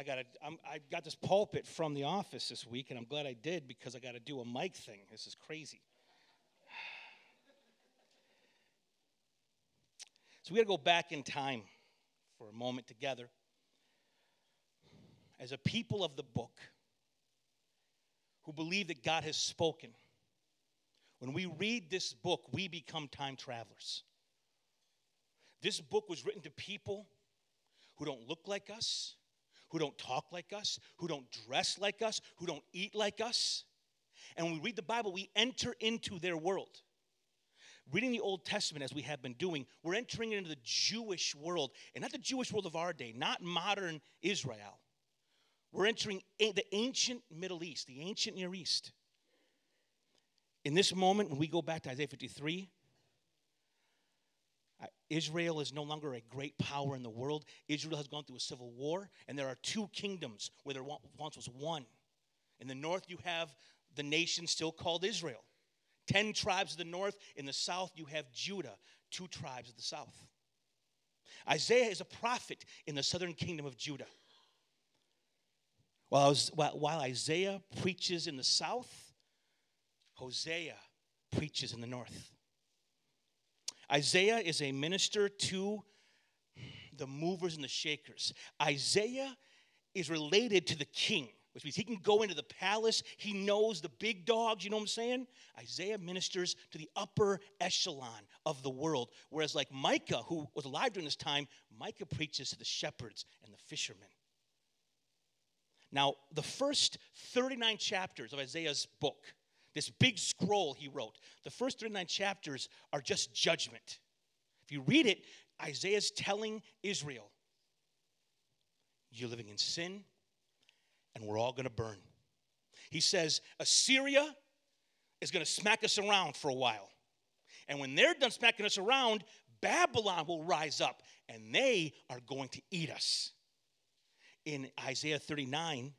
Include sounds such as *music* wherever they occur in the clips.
I got I got this pulpit from the office this week, and I'm glad I did because I got to do a mic thing. This is crazy. *sighs* So we got to go back in time for a moment together. As a people of the book who believe that God has spoken, when we read this book, we become time travelers. This book was written to people who don't look like us, who don't talk like us, who don't dress like us, who don't eat like us. And when we read the Bible, we enter into their world. Reading the Old Testament, as we have been doing, we're entering into the Jewish world, and not the Jewish world of our day, not modern Israel. We're entering the ancient Middle East, the ancient Near East. In this moment, when we go back to Isaiah 53, uh, Israel is no longer a great power in the world. Israel has gone through a civil war, and there are two kingdoms where there once was one. In the north, you have the nation still called Israel. Ten tribes of the north. In the south, you have Judah, two tribes of the south. Isaiah is a prophet in the southern kingdom of Judah. While, while Isaiah preaches in the south, Hosea preaches in the north. Isaiah is a minister to the movers and the shakers. Isaiah is related to the king, which means he can go into the palace. He knows the big dogs, you know what I'm saying? Isaiah ministers to the upper echelon of the world. Whereas, like Micah, who was alive during this time, Micah preaches to the shepherds and the fishermen. Now, the first 39 chapters of Isaiah's book this big scroll he wrote. The first 39 chapters are just judgment. If you read it, Isaiah's telling Israel, You're living in sin, and we're all to burn. He says, Assyria is to smack us around for a while. And when they're done smacking us around, Babylon will rise up, and they are going to eat us. In Isaiah 39,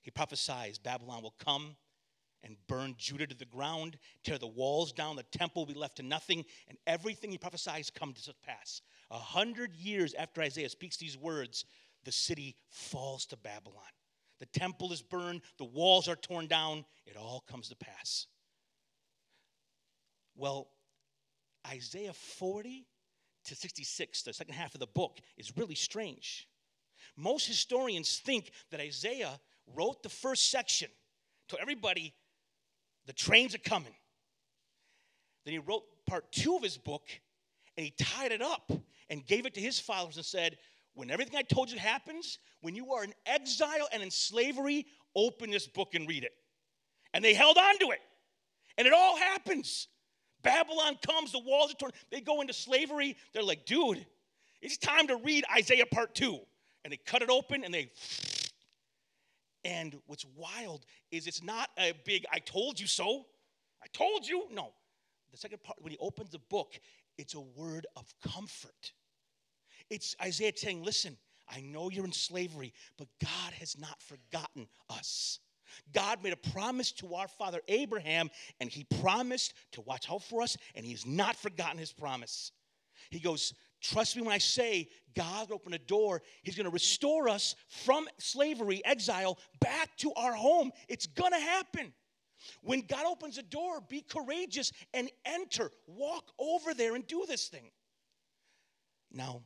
he prophesies Babylon will come and burn Judah to the ground, tear the walls down, the temple will be left to nothing, and everything he prophesies come to pass. A hundred years after Isaiah speaks these words, the city falls to Babylon. The temple is burned, the walls are torn down, it all comes to pass. Well, Isaiah 40 to 66, the second half of the book, is really strange. Most historians think that Isaiah wrote the first section to everybody the trains are coming. Then he wrote part two of his book and he tied it up and gave it to his followers and said, When everything I told you happens, when you are in exile and in slavery, open this book and read it. And they held on to it. And it all happens. Babylon comes, the walls are torn, they go into slavery. They're like, dude, it's time to read Isaiah part two. And they cut it open and they and what's wild is it's not a big, I told you so. I told you. No. The second part, when he opens the book, it's a word of comfort. It's Isaiah saying, listen, I know you're in slavery, but God has not forgotten us. God made a promise to our father Abraham, and he promised to watch out for us, and he has not forgotten his promise. He goes, Trust me when I say God will open a door. He's going to restore us from slavery, exile, back to our home. It's going to happen. When God opens a door, be courageous and enter. Walk over there and do this thing. Now,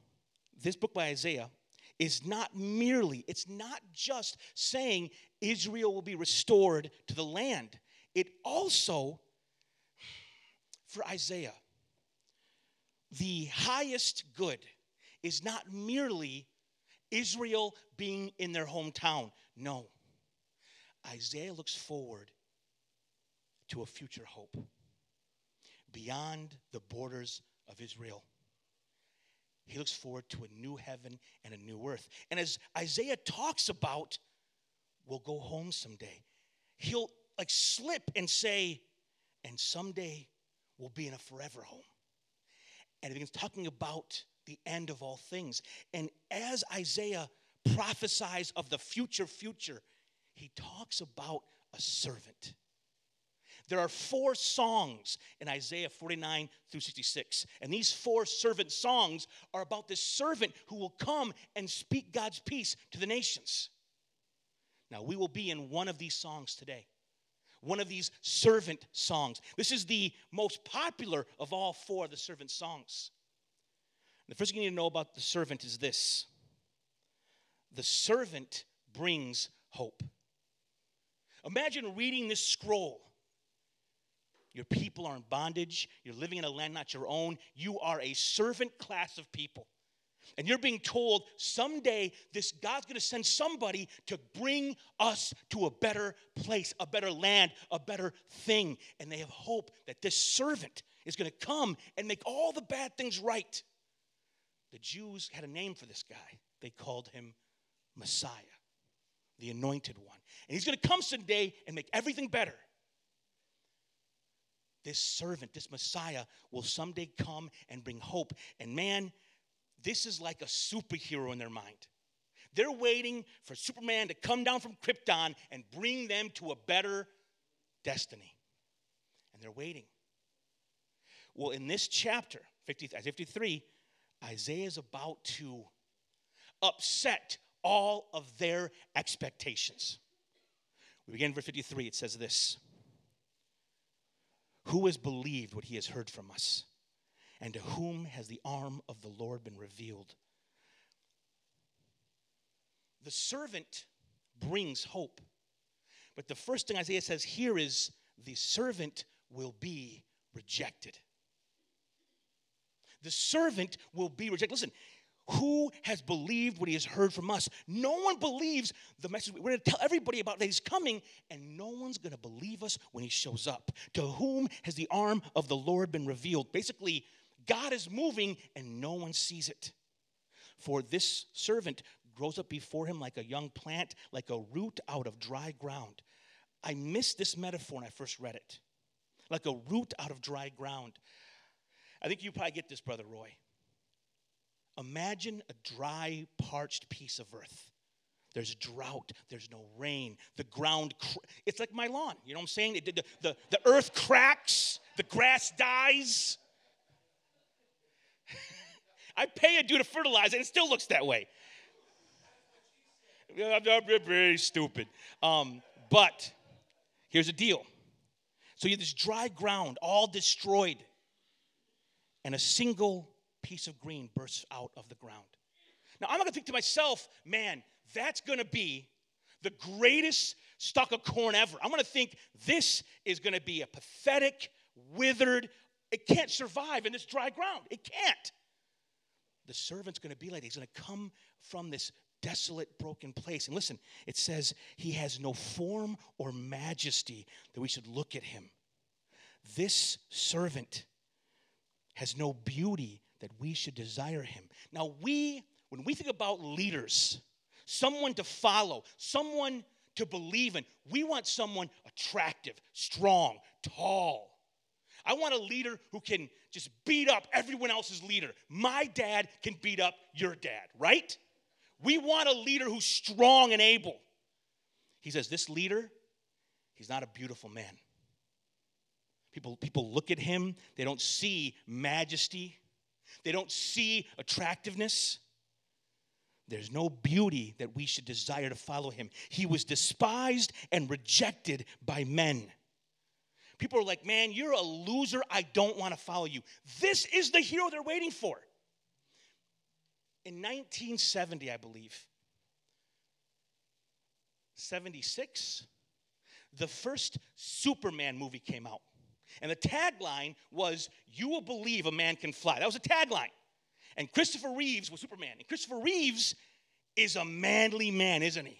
this book by Isaiah is not merely, it's not just saying Israel will be restored to the land. It also, for Isaiah, the highest good is not merely Israel being in their hometown. No. Isaiah looks forward to a future hope beyond the borders of Israel. He looks forward to a new heaven and a new earth. And as Isaiah talks about, we'll go home someday, he'll like slip and say, and someday we'll be in a forever home and it begins talking about the end of all things. And as Isaiah prophesies of the future future, he talks about a servant. There are four songs in Isaiah 49 through 66. And these four servant songs are about this servant who will come and speak God's peace to the nations. Now, we will be in one of these songs today, one of these servant songs. This is the most popular of all four of the servant songs. The first thing you need to know about the servant is this the servant brings hope. Imagine reading this scroll. Your people are in bondage. You're living in a land not your own. You are a servant class of people. And you're being told someday this God's going to send somebody to bring us to a better place, a better land, a better thing. And they have hope that this servant is going to come and make all the bad things right. The Jews had a name for this guy. They called him Messiah, the anointed one. And he's going to come someday and make everything better. This servant, this Messiah, will someday come and bring hope. And man, this is like a superhero in their mind. They're waiting for Superman to come down from Krypton and bring them to a better destiny. And they're waiting. Well, in this chapter, 50, uh, 53, Isaiah is about to upset all of their expectations. We begin verse 53. It says this Who has believed what he has heard from us? And to whom has the arm of the Lord been revealed? The servant brings hope. But the first thing Isaiah says here is the servant will be rejected. The servant will be rejected. Listen, who has believed what he has heard from us? No one believes the message. We're going to tell everybody about that he's coming, and no one's going to believe us when he shows up. To whom has the arm of the Lord been revealed? Basically, God is moving, and no one sees it. For this servant grows up before him like a young plant, like a root out of dry ground. I missed this metaphor when I first read it. Like a root out of dry ground. I think you probably get this, Brother Roy. Imagine a dry, parched piece of earth. There's drought, there's no rain, the ground, cr- it's like my lawn, you know what I'm saying? The, the, the, the earth cracks, the grass dies. I pay a dude to fertilize it, and it still looks that way. Very stupid. Um, but here's the deal. So you have this dry ground, all destroyed, and a single piece of green bursts out of the ground. Now, I'm not gonna think to myself, man, that's gonna be the greatest stalk of corn ever. I'm gonna think this is gonna be a pathetic, withered, it can't survive in this dry ground. It can't. The servant's gonna be like, he's gonna come from this desolate, broken place. And listen, it says, He has no form or majesty that we should look at him. This servant has no beauty that we should desire him. Now, we, when we think about leaders, someone to follow, someone to believe in, we want someone attractive, strong, tall. I want a leader who can just beat up everyone else's leader. My dad can beat up your dad, right? We want a leader who's strong and able. He says, This leader, he's not a beautiful man. People, people look at him, they don't see majesty, they don't see attractiveness. There's no beauty that we should desire to follow him. He was despised and rejected by men. People are like, man, you're a loser. I don't want to follow you. This is the hero they're waiting for. In 1970, I believe, 76, the first Superman movie came out. And the tagline was, You will believe a man can fly. That was a tagline. And Christopher Reeves was Superman. And Christopher Reeves is a manly man, isn't he?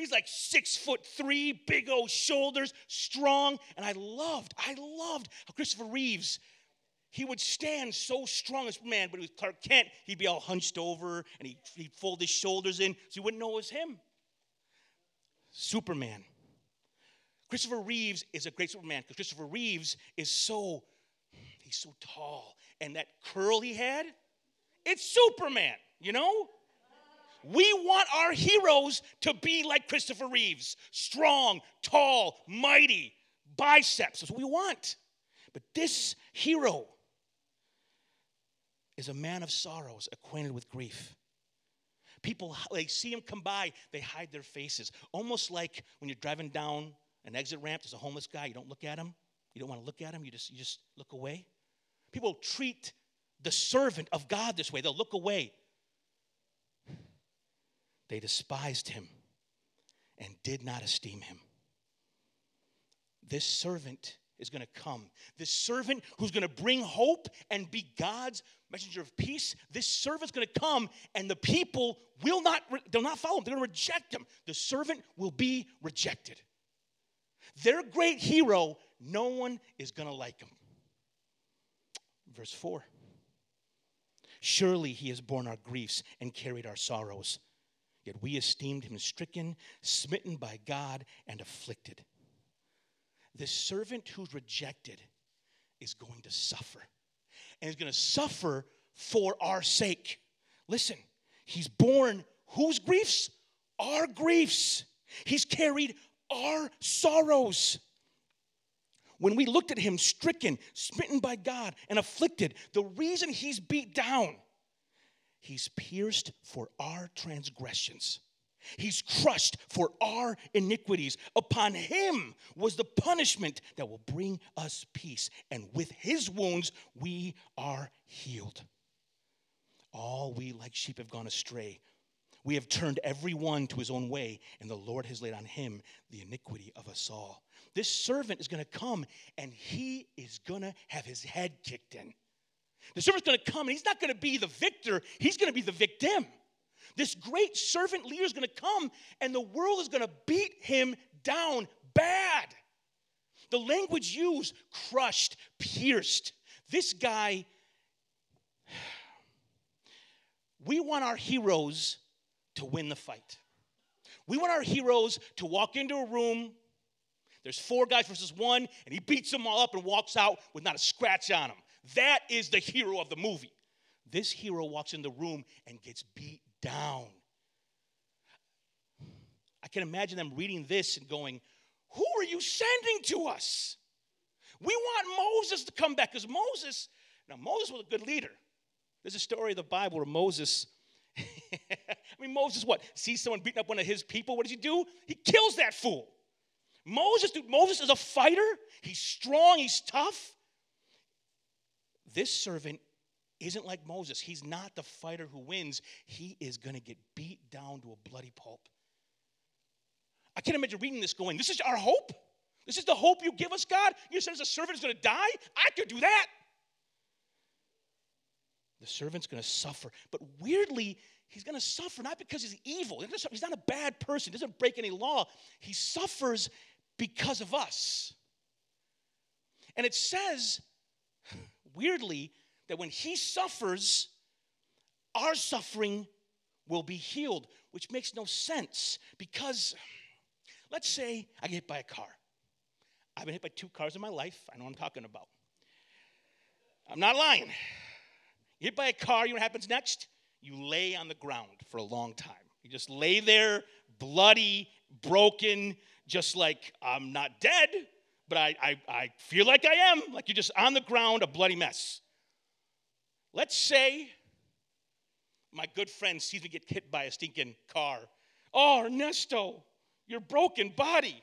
He's like six foot three, big old shoulders, strong. And I loved, I loved how Christopher Reeves, he would stand so strong as Superman, but with Clark Kent, he'd be all hunched over and he'd, he'd fold his shoulders in so you wouldn't know it was him. Superman. Christopher Reeves is a great Superman because Christopher Reeves is so, he's so tall. And that curl he had, it's Superman, you know? We want our heroes to be like Christopher Reeves strong, tall, mighty, biceps. That's what we want. But this hero is a man of sorrows, acquainted with grief. People, they see him come by, they hide their faces. Almost like when you're driving down an exit ramp, there's a homeless guy, you don't look at him. You don't want to look at him, you just, you just look away. People treat the servant of God this way, they'll look away. They despised him and did not esteem him. This servant is going to come. This servant who's going to bring hope and be God's messenger of peace. This servant's going to come, and the people will not, they'll not follow him. They're going to reject him. The servant will be rejected. Their great hero, no one is going to like him. Verse 4 Surely he has borne our griefs and carried our sorrows. Yet we esteemed him stricken, smitten by God, and afflicted. The servant who's rejected is going to suffer. And is going to suffer for our sake. Listen, he's borne whose griefs? Our griefs. He's carried our sorrows. When we looked at him stricken, smitten by God, and afflicted, the reason he's beat down, he's pierced for our transgressions He's crushed for our iniquities. Upon him was the punishment that will bring us peace. And with his wounds, we are healed. All we like sheep have gone astray. We have turned every one to his own way, and the Lord has laid on him the iniquity of us all. This servant is going to come, and he is going to have his head kicked in. The servant's going to come, and he's not going to be the victor, he's going to be the victim. This great servant leader is going to come and the world is going to beat him down bad. The language used crushed, pierced. This guy, *sighs* we want our heroes to win the fight. We want our heroes to walk into a room. There's four guys versus one, and he beats them all up and walks out with not a scratch on him. That is the hero of the movie. This hero walks in the room and gets beat down. I can imagine them reading this and going, Who are you sending to us? We want Moses to come back because Moses, now Moses was a good leader. There's a story of the Bible where Moses, *laughs* I mean, Moses what? Sees someone beating up one of his people. What does he do? He kills that fool. Moses, dude, Moses is a fighter. He's strong, he's tough. This servant isn't like Moses. He's not the fighter who wins. He is going to get beat down to a bloody pulp. I can't imagine reading this going, This is our hope? This is the hope you give us, God? You said as a servant is going to die? I could do that. The servant's going to suffer. But weirdly, he's going to suffer not because he's evil. He's not a bad person. He doesn't break any law. He suffers because of us. And it says, weirdly, that when he suffers, our suffering will be healed, which makes no sense because let's say I get hit by a car. I've been hit by two cars in my life. I know what I'm talking about. I'm not lying. You hit by a car, you know what happens next? You lay on the ground for a long time. You just lay there, bloody, broken, just like I'm not dead, but I, I, I feel like I am. Like you're just on the ground, a bloody mess. Let's say my good friend sees me get hit by a stinking car. Oh, Ernesto, your broken body.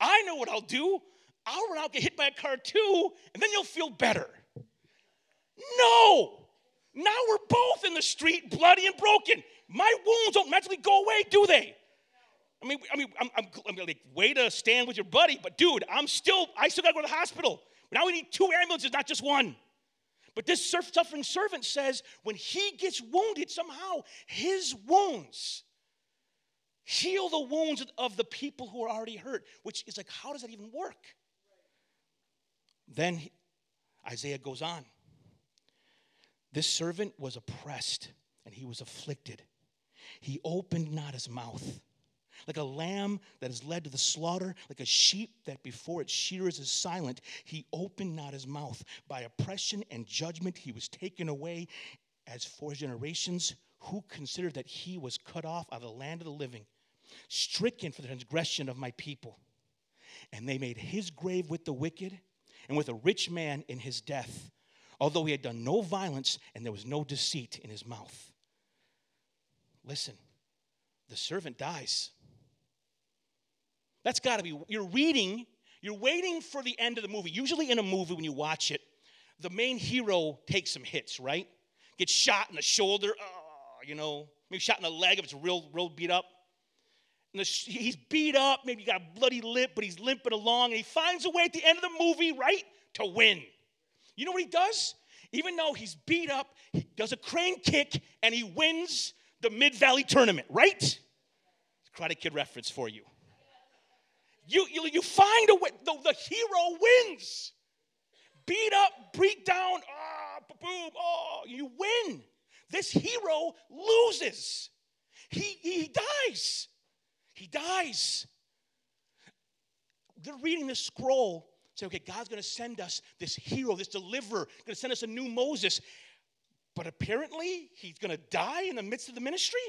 I know what I'll do. I'll run out, get hit by a car too, and then you'll feel better. No! Now we're both in the street, bloody and broken. My wounds don't magically go away, do they? I mean, I mean, I'm, I'm, I'm like, way to stand with your buddy, but dude, I'm still, I still gotta go to the hospital. But Now we need two ambulances, not just one. But this suffering servant says when he gets wounded, somehow his wounds heal the wounds of the people who are already hurt, which is like, how does that even work? Then Isaiah goes on. This servant was oppressed and he was afflicted. He opened not his mouth like a lamb that is led to the slaughter, like a sheep that before its shearers is silent, he opened not his mouth. By oppression and judgment he was taken away. As for generations, who considered that he was cut off out of the land of the living, stricken for the transgression of my people. And they made his grave with the wicked and with a rich man in his death, although he had done no violence and there was no deceit in his mouth. Listen, the servant dies. That's got to be, you're reading, you're waiting for the end of the movie. Usually in a movie, when you watch it, the main hero takes some hits, right? Gets shot in the shoulder, oh, you know, maybe shot in the leg if it's real, real beat up. And the, he's beat up, maybe got a bloody lip, but he's limping along, and he finds a way at the end of the movie, right, to win. You know what he does? Even though he's beat up, he does a crane kick and he wins the Mid Valley tournament, right? Karate Kid reference for you. You, you, you find a way, the, the hero wins. Beat up, beat down, ah, boom, oh, you win. This hero loses. He, he dies. He dies. They're reading this scroll, say, okay, God's gonna send us this hero, this deliverer, gonna send us a new Moses. But apparently, he's gonna die in the midst of the ministry?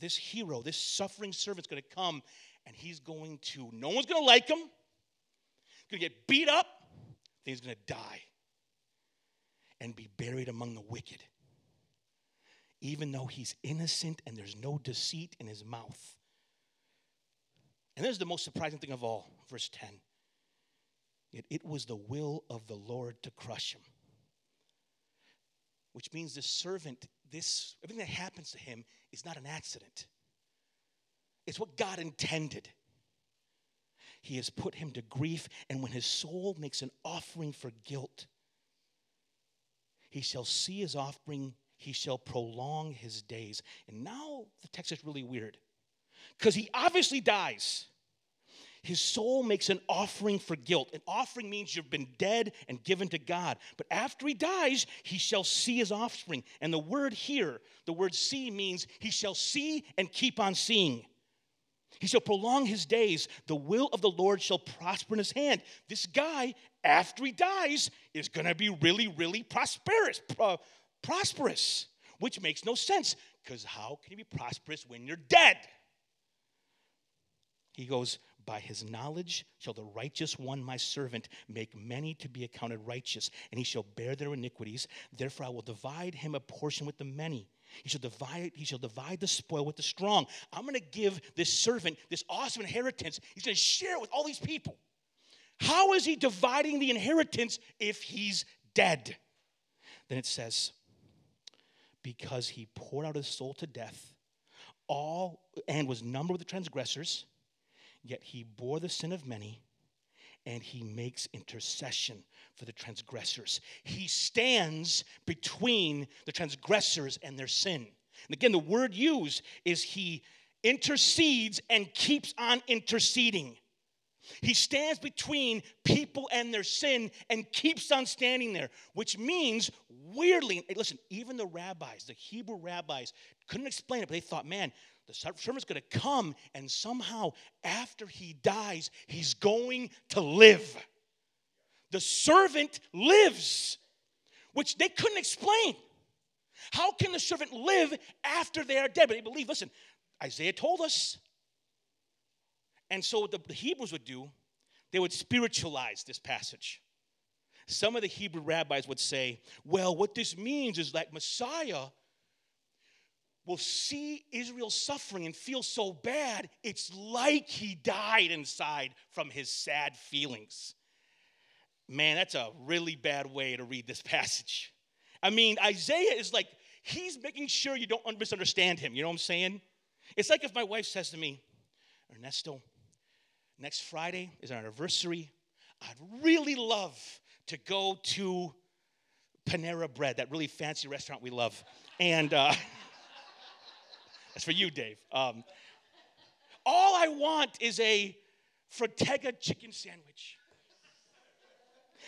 This hero, this suffering servant's gonna come and he's going to, no one's gonna like him, he's gonna get beat up, then he's gonna die and be buried among the wicked even though he's innocent and there's no deceit in his mouth. And this is the most surprising thing of all, verse 10. Yet it was the will of the Lord to crush him. Which means the servant, this everything that happens to him is not an accident. It's what God intended. He has put him to grief, and when his soul makes an offering for guilt, he shall see his offspring he shall prolong his days. And now the text is really weird because he obviously dies. His soul makes an offering for guilt. An offering means you've been dead and given to God. But after he dies, he shall see his offspring. And the word here, the word see, means he shall see and keep on seeing. He shall prolong his days. The will of the Lord shall prosper in his hand. This guy, after he dies, is going to be really, really prosperous, uh, prosperous, which makes no sense because how can you be prosperous when you're dead? He goes, By his knowledge shall the righteous one, my servant, make many to be accounted righteous, and he shall bear their iniquities. Therefore, I will divide him a portion with the many. He shall divide, he shall divide the spoil with the strong. I'm going to give this servant this awesome inheritance. He's going to share it with all these people. How is he dividing the inheritance if he's dead? Then it says, because he poured out his soul to death all and was numbered with the transgressors yet he bore the sin of many and he makes intercession for the transgressors. He stands between the transgressors and their sin. And again the word used is he intercedes and keeps on interceding. He stands between people and their sin and keeps on standing there, which means, weirdly, listen, even the rabbis, the Hebrew rabbis, couldn't explain it, but they thought, man, the servant's going to come, and somehow after he dies, he's going to live. The servant lives, which they couldn't explain. How can the servant live after they are dead? But they believe, listen, Isaiah told us and so the Hebrews would do, they would spiritualize this passage. Some of the Hebrew rabbis would say, well, what this means is that Messiah will see Israel suffering and feel so bad, it's like he died inside from his sad feelings. Man, that's a really bad way to read this *laughs* passage. I mean, Isaiah is like, he's making sure you don't misunderstand him. You know what I'm saying? It's like if my wife says to me, Ernesto, Next Friday is our anniversary. I'd really love to go to Panera Bread, that really fancy restaurant we love. And uh, *laughs* that's for you, Dave. Um, all I want is a Frontega chicken sandwich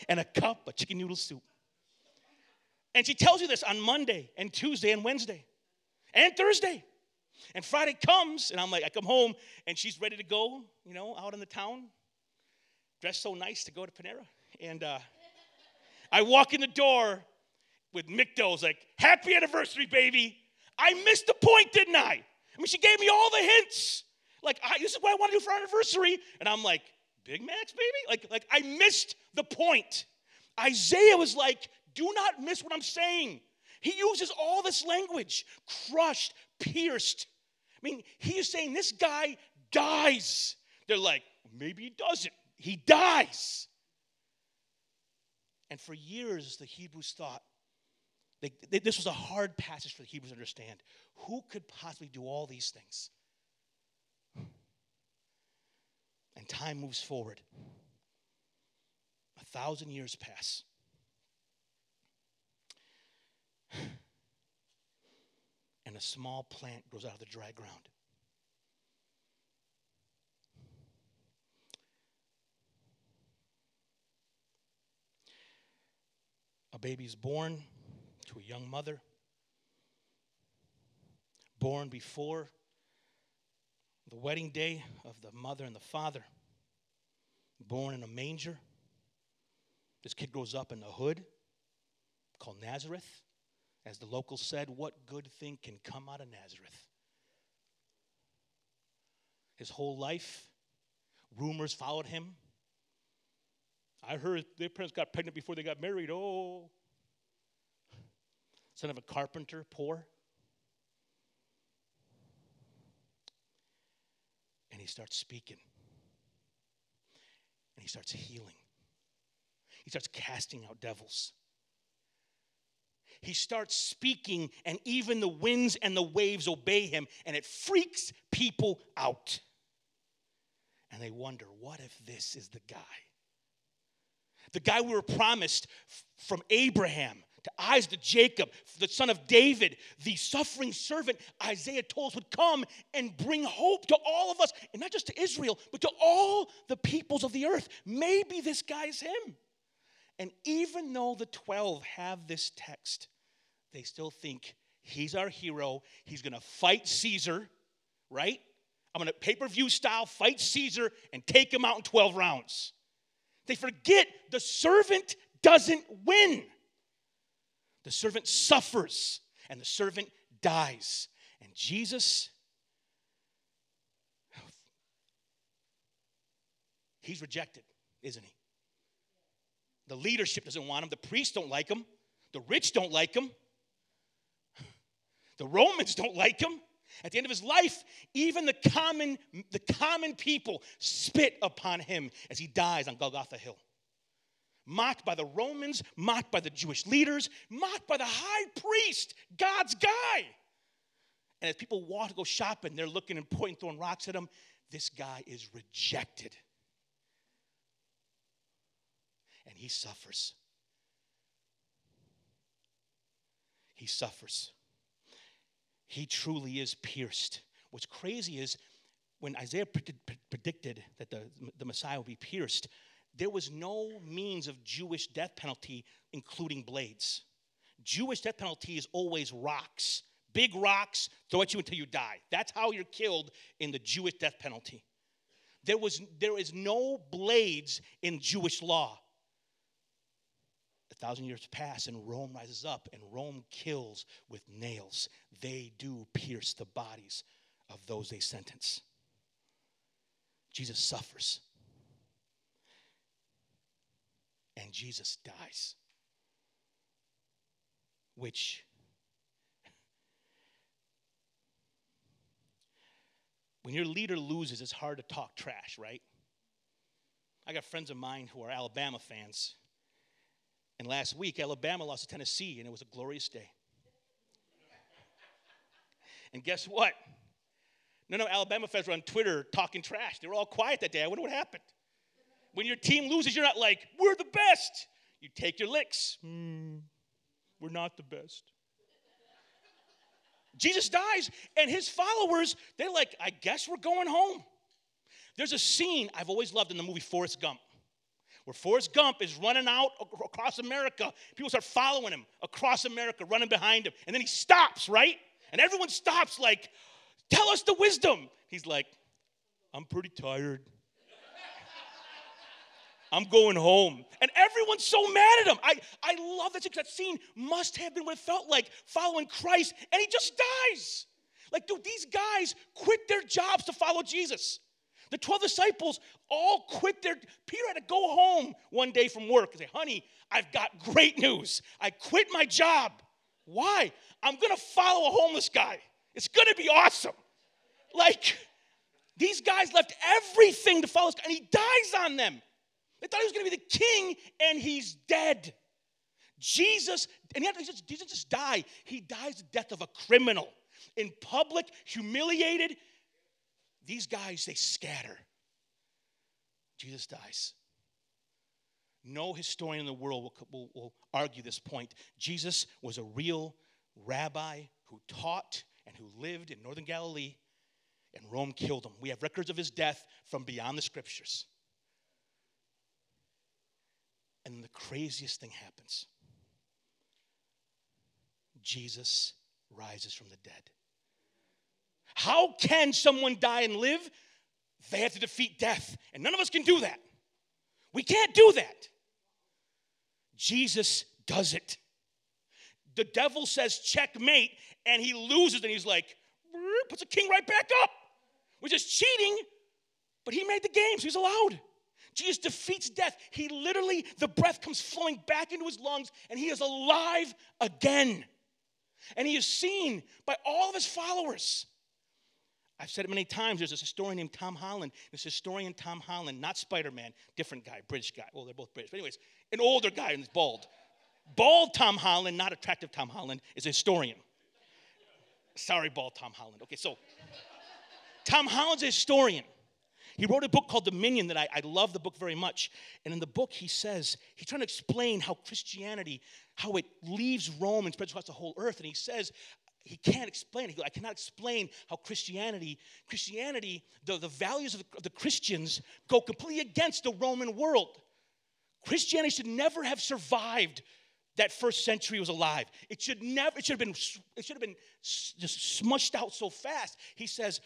and a cup of chicken noodle soup. And she tells you this on Monday and Tuesday and Wednesday and Thursday. And Friday comes, and I'm like, I come home, and she's ready to go, you know, out in the town, dressed so nice to go to Panera. And uh, I walk in the door with Micdo's like, Happy anniversary, baby. I missed the point, didn't I? I mean, she gave me all the hints. Like, I, this is what I want to do for our anniversary. And I'm like, Big Macs, baby? Like, like I missed the point. Isaiah was like, do not miss what I'm saying. He uses all this language crushed, pierced. I mean, he is saying this guy dies. They're like, maybe he doesn't. He dies. And for years, the Hebrews thought, they, they, this was a hard passage for the Hebrews to understand. Who could possibly do all these things? And time moves forward. A thousand years pass. And a small plant grows out of the dry ground. A baby is born to a young mother, born before the wedding day of the mother and the father, born in a manger. This kid grows up in the hood called Nazareth. As the locals said, what good thing can come out of Nazareth? His whole life, rumors followed him. I heard their parents got pregnant before they got married. Oh. Son of a carpenter, poor. And he starts speaking. And he starts healing. He starts casting out devils. He starts speaking, and even the winds and the waves obey him, and it freaks people out. And they wonder, what if this is the guy? The guy we were promised from Abraham to Isaac to Jacob, the son of David, the suffering servant Isaiah told us would come and bring hope to all of us, and not just to Israel, but to all the peoples of the earth. Maybe this guy's him. And even though the 12 have this text, they still think he's our hero. He's going to fight Caesar, right? I'm going to pay per view style fight Caesar and take him out in 12 rounds. They forget the servant doesn't win. The servant suffers and the servant dies. And Jesus, he's rejected, isn't he? The leadership doesn't want him. The priests don't like him. The rich don't like him. The Romans don't like him. At the end of his life, even the common, the common people spit upon him as he dies on Golgotha Hill mocked by the Romans, mocked by the Jewish leaders, mocked by the high priest, God's guy. And as people walk to go shopping, they're looking and pointing, throwing rocks at him. This guy is rejected. And he suffers. He suffers. He truly is pierced. What's crazy is when Isaiah predicted that the, the Messiah would be pierced, there was no means of Jewish death penalty, including blades. Jewish death penalty is always rocks, big rocks, throw at you until you die. That's how you're killed in the Jewish death penalty. There, was, there is no blades in Jewish law. A thousand years pass and Rome rises up and Rome kills with nails. They do pierce the bodies of those they sentence. Jesus suffers and Jesus dies. Which, when your leader loses, it's hard to talk trash, right? I got friends of mine who are Alabama fans. And last week, Alabama lost to Tennessee, and it was a glorious day. And guess what? No, no, Alabama fans were on Twitter talking trash. They were all quiet that day. I wonder what happened. When your team loses, you're not like, we're the best. You take your licks. Hmm, we're not the best. Jesus dies, and his followers, they're like, I guess we're going home. There's a scene I've always loved in the movie Forrest Gump, where Forrest Gump is running out across America. People start following him across America, running behind him, and then he stops, right? And everyone stops, like, tell us the wisdom. He's like, I'm pretty tired. I'm going home. And everyone's so mad at him. I, I love that, scene that scene must have been what it felt like following Christ, and he just dies. Like, dude, these guys quit their jobs to follow Jesus. The 12 disciples all quit their. Peter had to go home one day from work and say, Honey, I've got great news. I quit my job. Why? I'm going to follow a homeless guy. It's going to be awesome. Like, these guys left everything to follow this guy, and he dies on them. They thought he was going to be the king, and he's dead. Jesus, and he just, Jesus just died. He dies the death of a criminal in public, humiliated. These guys, they scatter. Jesus dies. No historian in the world will, will, will, argue this point. Jesus was a real rabbi who taught and who lived in northern Galilee, and Rome killed him. We have records of his death from beyond the scriptures. And the craziest thing happens Jesus rises from the dead. How can someone die and live? They have to defeat death. And none of us can do that. We can't do that. Jesus does it. The devil says checkmate, and he loses, and he's like, puts a king right back up, which is cheating, but he made the game, so he's allowed. Jesus defeats death. He literally, the breath comes flowing back into his lungs, and he is alive again. And he is seen by all of his followers. I've said it many times. There's this historian named Tom Holland. This historian, Tom Holland, not Spider Man, different guy, British guy. Well, they're both British. But, anyways, an older guy and he's bald. Bald Tom Holland, not attractive Tom Holland, is a historian. Sorry, bald Tom Holland. Okay, so Tom Holland's a historian. He wrote a book called Dominion that I, I love the book very much. And in the book, he says, he's trying to explain how Christianity, how it leaves Rome and spreads across the whole earth. And he says, he can't explain it. I cannot explain how Christianity, Christianity, the, the values of the, of the Christians go completely against the Roman world. Christianity should never have survived that first century was alive. It should never, it should have been, it should have been just smushed out so fast. He says,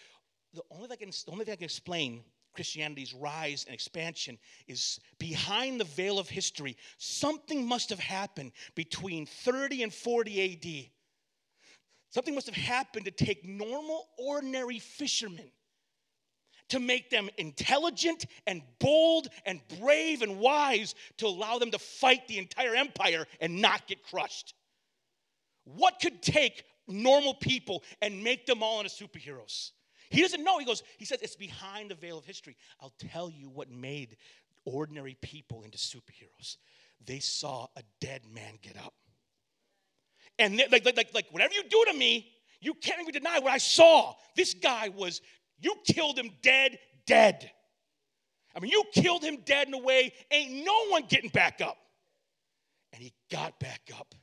the only thing I can, the only thing I can explain Christianity's rise and expansion is behind the veil of history. Something must have happened between 30 and 40 AD. Something must have happened to take normal, ordinary fishermen to make them intelligent and bold and brave and wise to allow them to fight the entire empire and not get crushed. What could take normal people and make them all into superheroes? He doesn't know. He goes, he says, it's behind the veil of history. I'll tell you what made ordinary people into superheroes. They saw a dead man get up. And like, like, like, like, whatever you do to me, you can't even deny what I saw. This guy was, you killed him dead, dead. I mean, you killed him dead in a way, ain't no one getting back up. And he got back up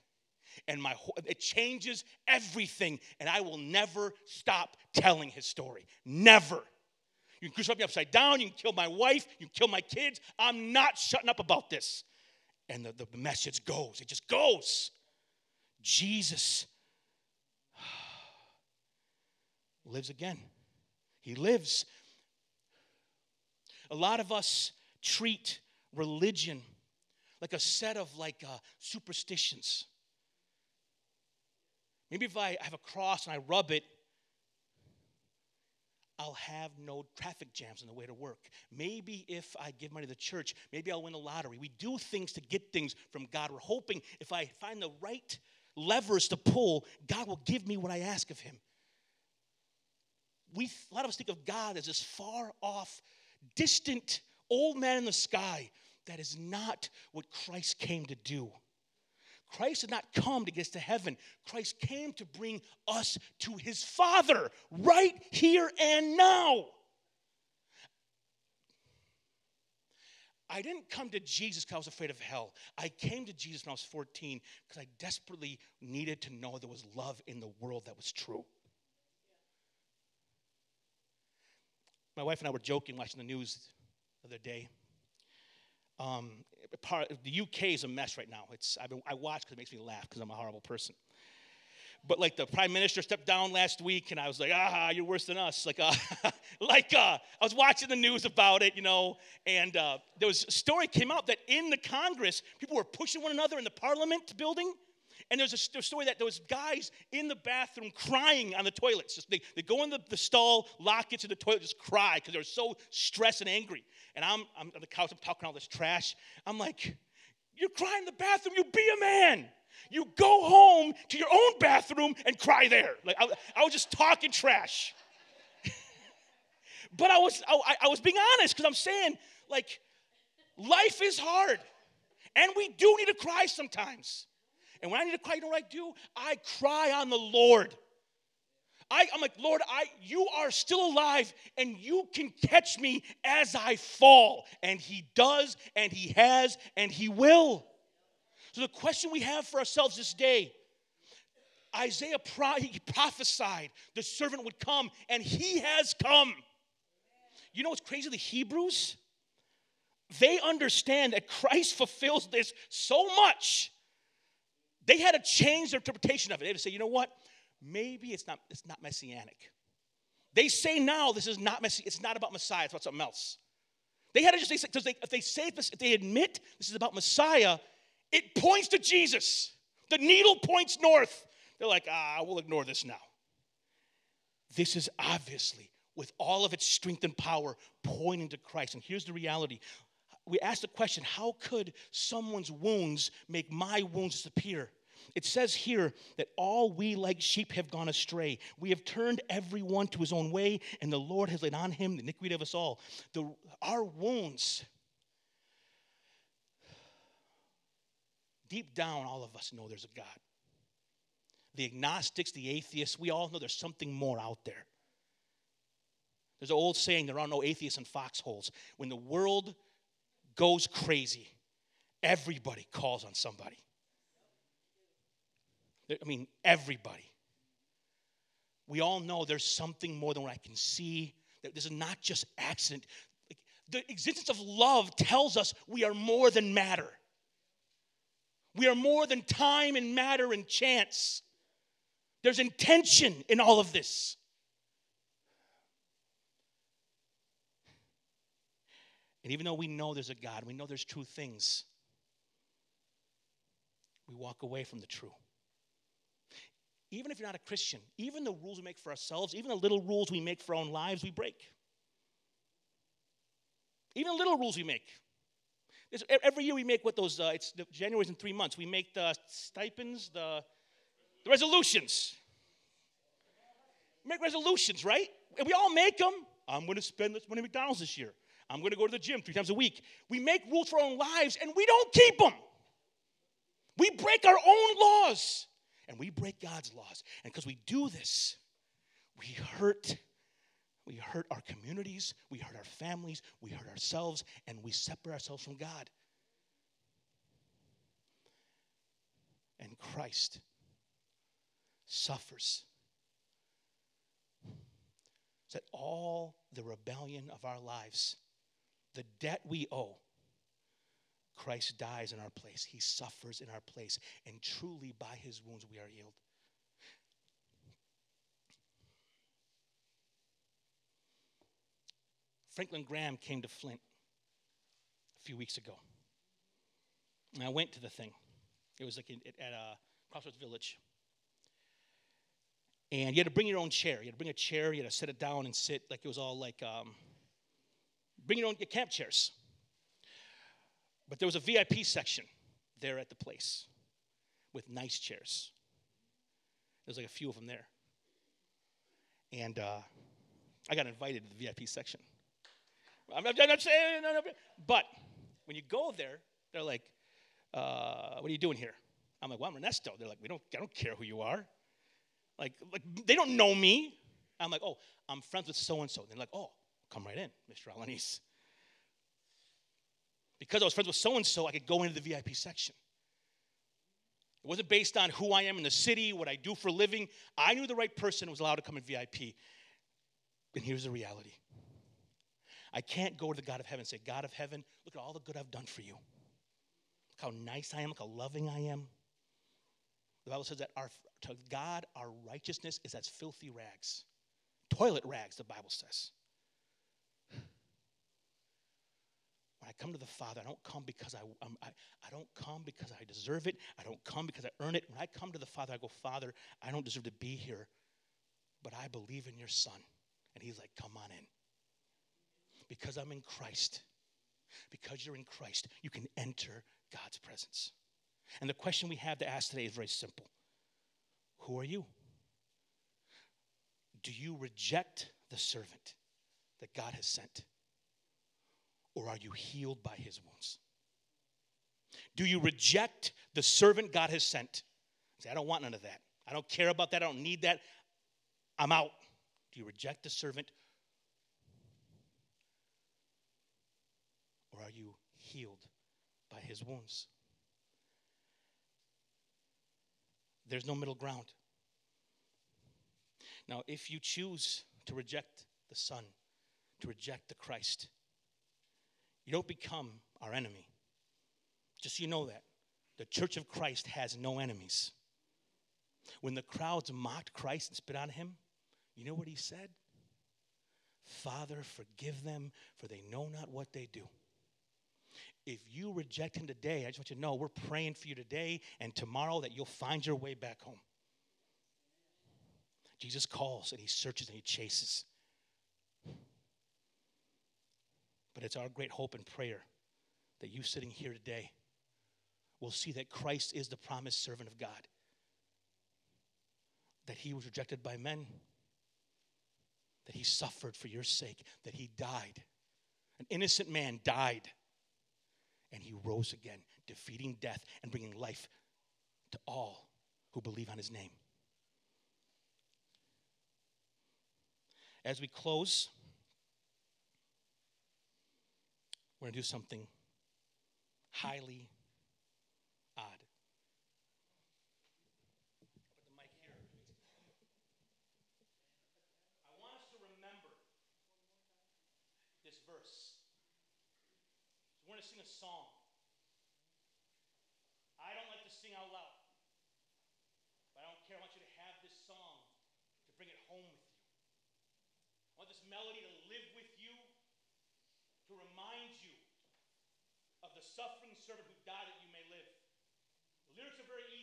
and my it changes everything and i will never stop telling his story. Never. You can crucify me upside down you can kill my wife you can kill my kids. I'm not shutting up about this. And the, the message goes. It just goes. Jesus *sighs* lives again. He lives. A lot of us treat religion like a set of like uh, superstitions Maybe if I have a cross and I rub it, I'll have no traffic jams on the way to work. Maybe if I give money to the church, maybe I'll win the lottery. We do things to get things from God. We're hoping if I find the right levers to pull, God will give me what I ask of Him. We, a lot of us think of God as this far off, distant old man in the sky. That is not what Christ came to do. Christ did not come to get us to heaven. Christ came to bring us to his Father right here and now. I didn't come to Jesus because I was afraid of hell. I came to Jesus when I was 14 because I desperately needed to know there was love in the world that was true. My wife and I were joking watching the news the other day. Um, part, the UK is a mess right now. It's, I've been, I watch because it makes me laugh because I'm a horrible person. But like the prime minister stepped down last week, and I was like, ah, you're worse than us. Like, uh, *laughs* like uh, I was watching the news about it, you know, and uh, there was a story came out that in the Congress, people were pushing one another in the Parliament building, And there's a, story that was guys in the bathroom crying on the toilets. Just, they, they go in the, the stall, lock it to the toilet, just cry because they're so stressed and angry. And I'm, I'm on the couch, I'm talking all this trash. I'm like, you're crying in the bathroom, you be a man. You go home to your own bathroom and cry there. Like I, I was just talking trash. *laughs* but I was I, I was being honest because I'm saying like life is hard. And we do need to cry sometimes. And when I need to cry, you know what I do? I cry on the Lord. I, am like, Lord, I, you are still alive and you can catch me as I fall. And He does, and He has, and He will. So the question we have for ourselves this day Isaiah pro- he prophesied the servant would come, and he has come. You know what's crazy? The Hebrews, they understand that Christ fulfills this so much. They had to change their interpretation of it. They had to say, you know what? Maybe it's not, it's not messianic. They say now this is not messianic. It's not about Messiah, it's about something else. They had to just say, because if they say this, if they admit this is about Messiah, it points to Jesus. The needle points north. They're like, ah, we'll ignore this now. This is obviously, with all of its strength and power, pointing to Christ. And here's the reality we ask the question how could someone's wounds make my wounds disappear? It says here that all we like sheep have gone astray. We have turned everyone to his own way, and the Lord has laid on him the iniquity of us all. The, our wounds deep down, all of us know there's a God. The agnostics, the atheists, we all know there's something more out there. There's an old saying there are no atheists in foxholes. When the world goes crazy, everybody calls on somebody. I mean, everybody. We all know there's something more than what I can see. This is not just accident. The existence of love tells us we are more than matter. We are more than time and matter and chance. There's intention in all of this. And even though we know there's a God, we know there's true things, we walk away from the true. Even if you're not a Christian, even the rules we make for ourselves, even the little rules we make for our own lives, we break. Even the little rules we make. Every year we make what those, uh, it's the January's in three months. We make the stipends, the, the resolutions. We make resolutions, right? And we all make them. I'm going to spend this money at McDonald's this year. I'm going to go to the gym three times a week. We make rules for our own lives and we don't keep them. We break our own laws and we break God's laws. And because we do this, we hurt we hurt our communities, we hurt our families, we hurt ourselves, and we separate ourselves from God. And Christ suffers. That all the rebellion of our lives, the debt we owe, Christ dies in our place. He suffers in our place. And truly, by his wounds, we are healed. Franklin Graham came to Flint a few weeks ago. And I went to the thing. It was like in, at a Crossroads Village. And you had to bring your own chair. You had to bring a chair. You had to set it down and sit like it was all like um, bring your own your camp chairs. But there was a VIP section there at the place with nice chairs. There's like a few of them there. And uh, I got invited to the VIP section. I'm I'm not saying, no, no, but when you go there, they're like, uh, "What are you doing here?" I'm like, "Well, I'm Ernesto." They're like, "We don't, I don't care who you are." Like, like they don't know me. I'm like, "Oh, I'm friends with so and so." They're like, "Oh, come right in, Mr. Alanis." Because I was friends with so and so, I could go into the VIP section. It wasn't based on who I am in the city, what I do for a living. I knew the right person was allowed to come in VIP. And here's the reality I can't go to the God of heaven and say, God of heaven, look at all the good I've done for you. Look how nice I am, look how loving I am. The Bible says that our, to God, our righteousness is as filthy rags. Toilet rags, the Bible says. When I come to the Father. I don't come because I, I'm, I, I don't come because I deserve it. I don't come because I earn it. When I come to the Father, I go, Father, I don't deserve to be here, but I believe in your Son. And He's like, Come on in. Because I'm in Christ, because you're in Christ, you can enter God's presence. And the question we have to ask today is very simple Who are you? Do you reject the servant that God has sent? Or are you healed by his wounds? Do you reject the servant God has sent? Say, I don't want none of that. I don't care about that. I don't need that. I'm out. Do you reject the servant? Or are you healed by his wounds? There's no middle ground. Now, if you choose to reject the Son, to reject the Christ, you don't become our enemy. Just so you know that. The church of Christ has no enemies. When the crowds mocked Christ and spit on him, you know what he said? Father, forgive them, for they know not what they do. If you reject him today, I just want you to know we're praying for you today and tomorrow that you'll find your way back home. Jesus calls and he searches and he chases. But it's our great hope and prayer that you sitting here today will see that Christ is the promised servant of God, that he was rejected by men, that he suffered for your sake, that he died. An innocent man died, and he rose again, defeating death and bringing life to all who believe on his name. As we close, We're going to do something highly odd. I want us to remember this verse. We're going to sing a song. I don't like to sing out loud, but I don't care. I want you to have this song to bring it home with you. I want this melody to live with you, to remind you suffering servant who died that you may live. The lyrics are very easy.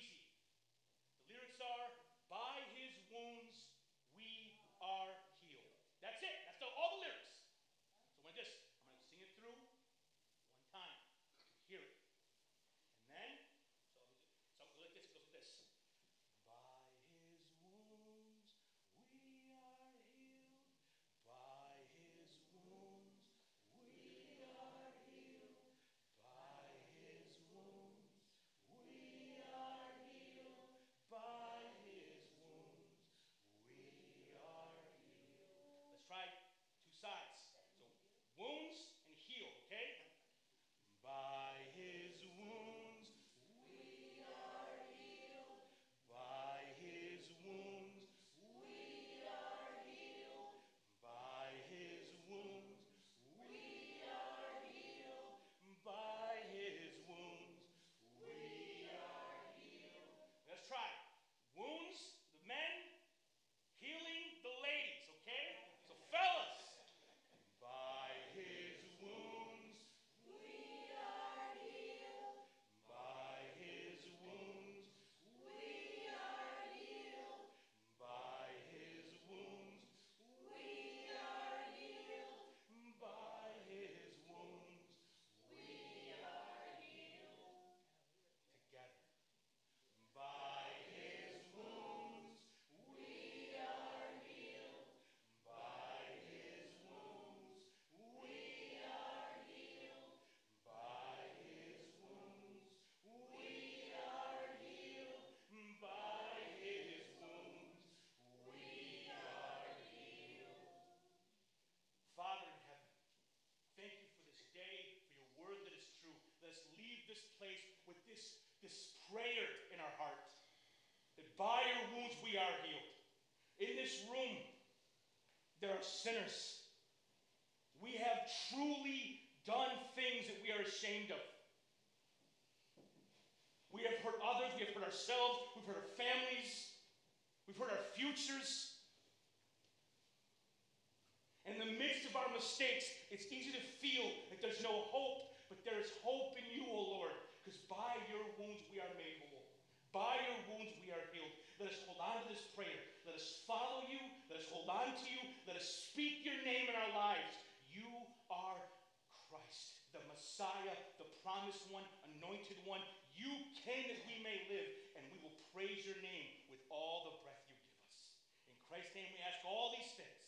We are healed. In this room, there are sinners. We have truly done things that we are ashamed of. We have hurt others, we have hurt ourselves, we've hurt our families, we've hurt our futures. In the midst of our mistakes, it's easy to feel that there's no hope, But there is hope in you, O Lord, because by your wounds we are made whole. By your wounds we are healed. Let us hold on to this prayer. Let us follow you. Let us hold on to you. Let us speak your name in our lives. You are Christ, the Messiah, the promised one, anointed one. You came that we may live, and we will praise your name with all the breath you give us. In Christ's name we ask all these things.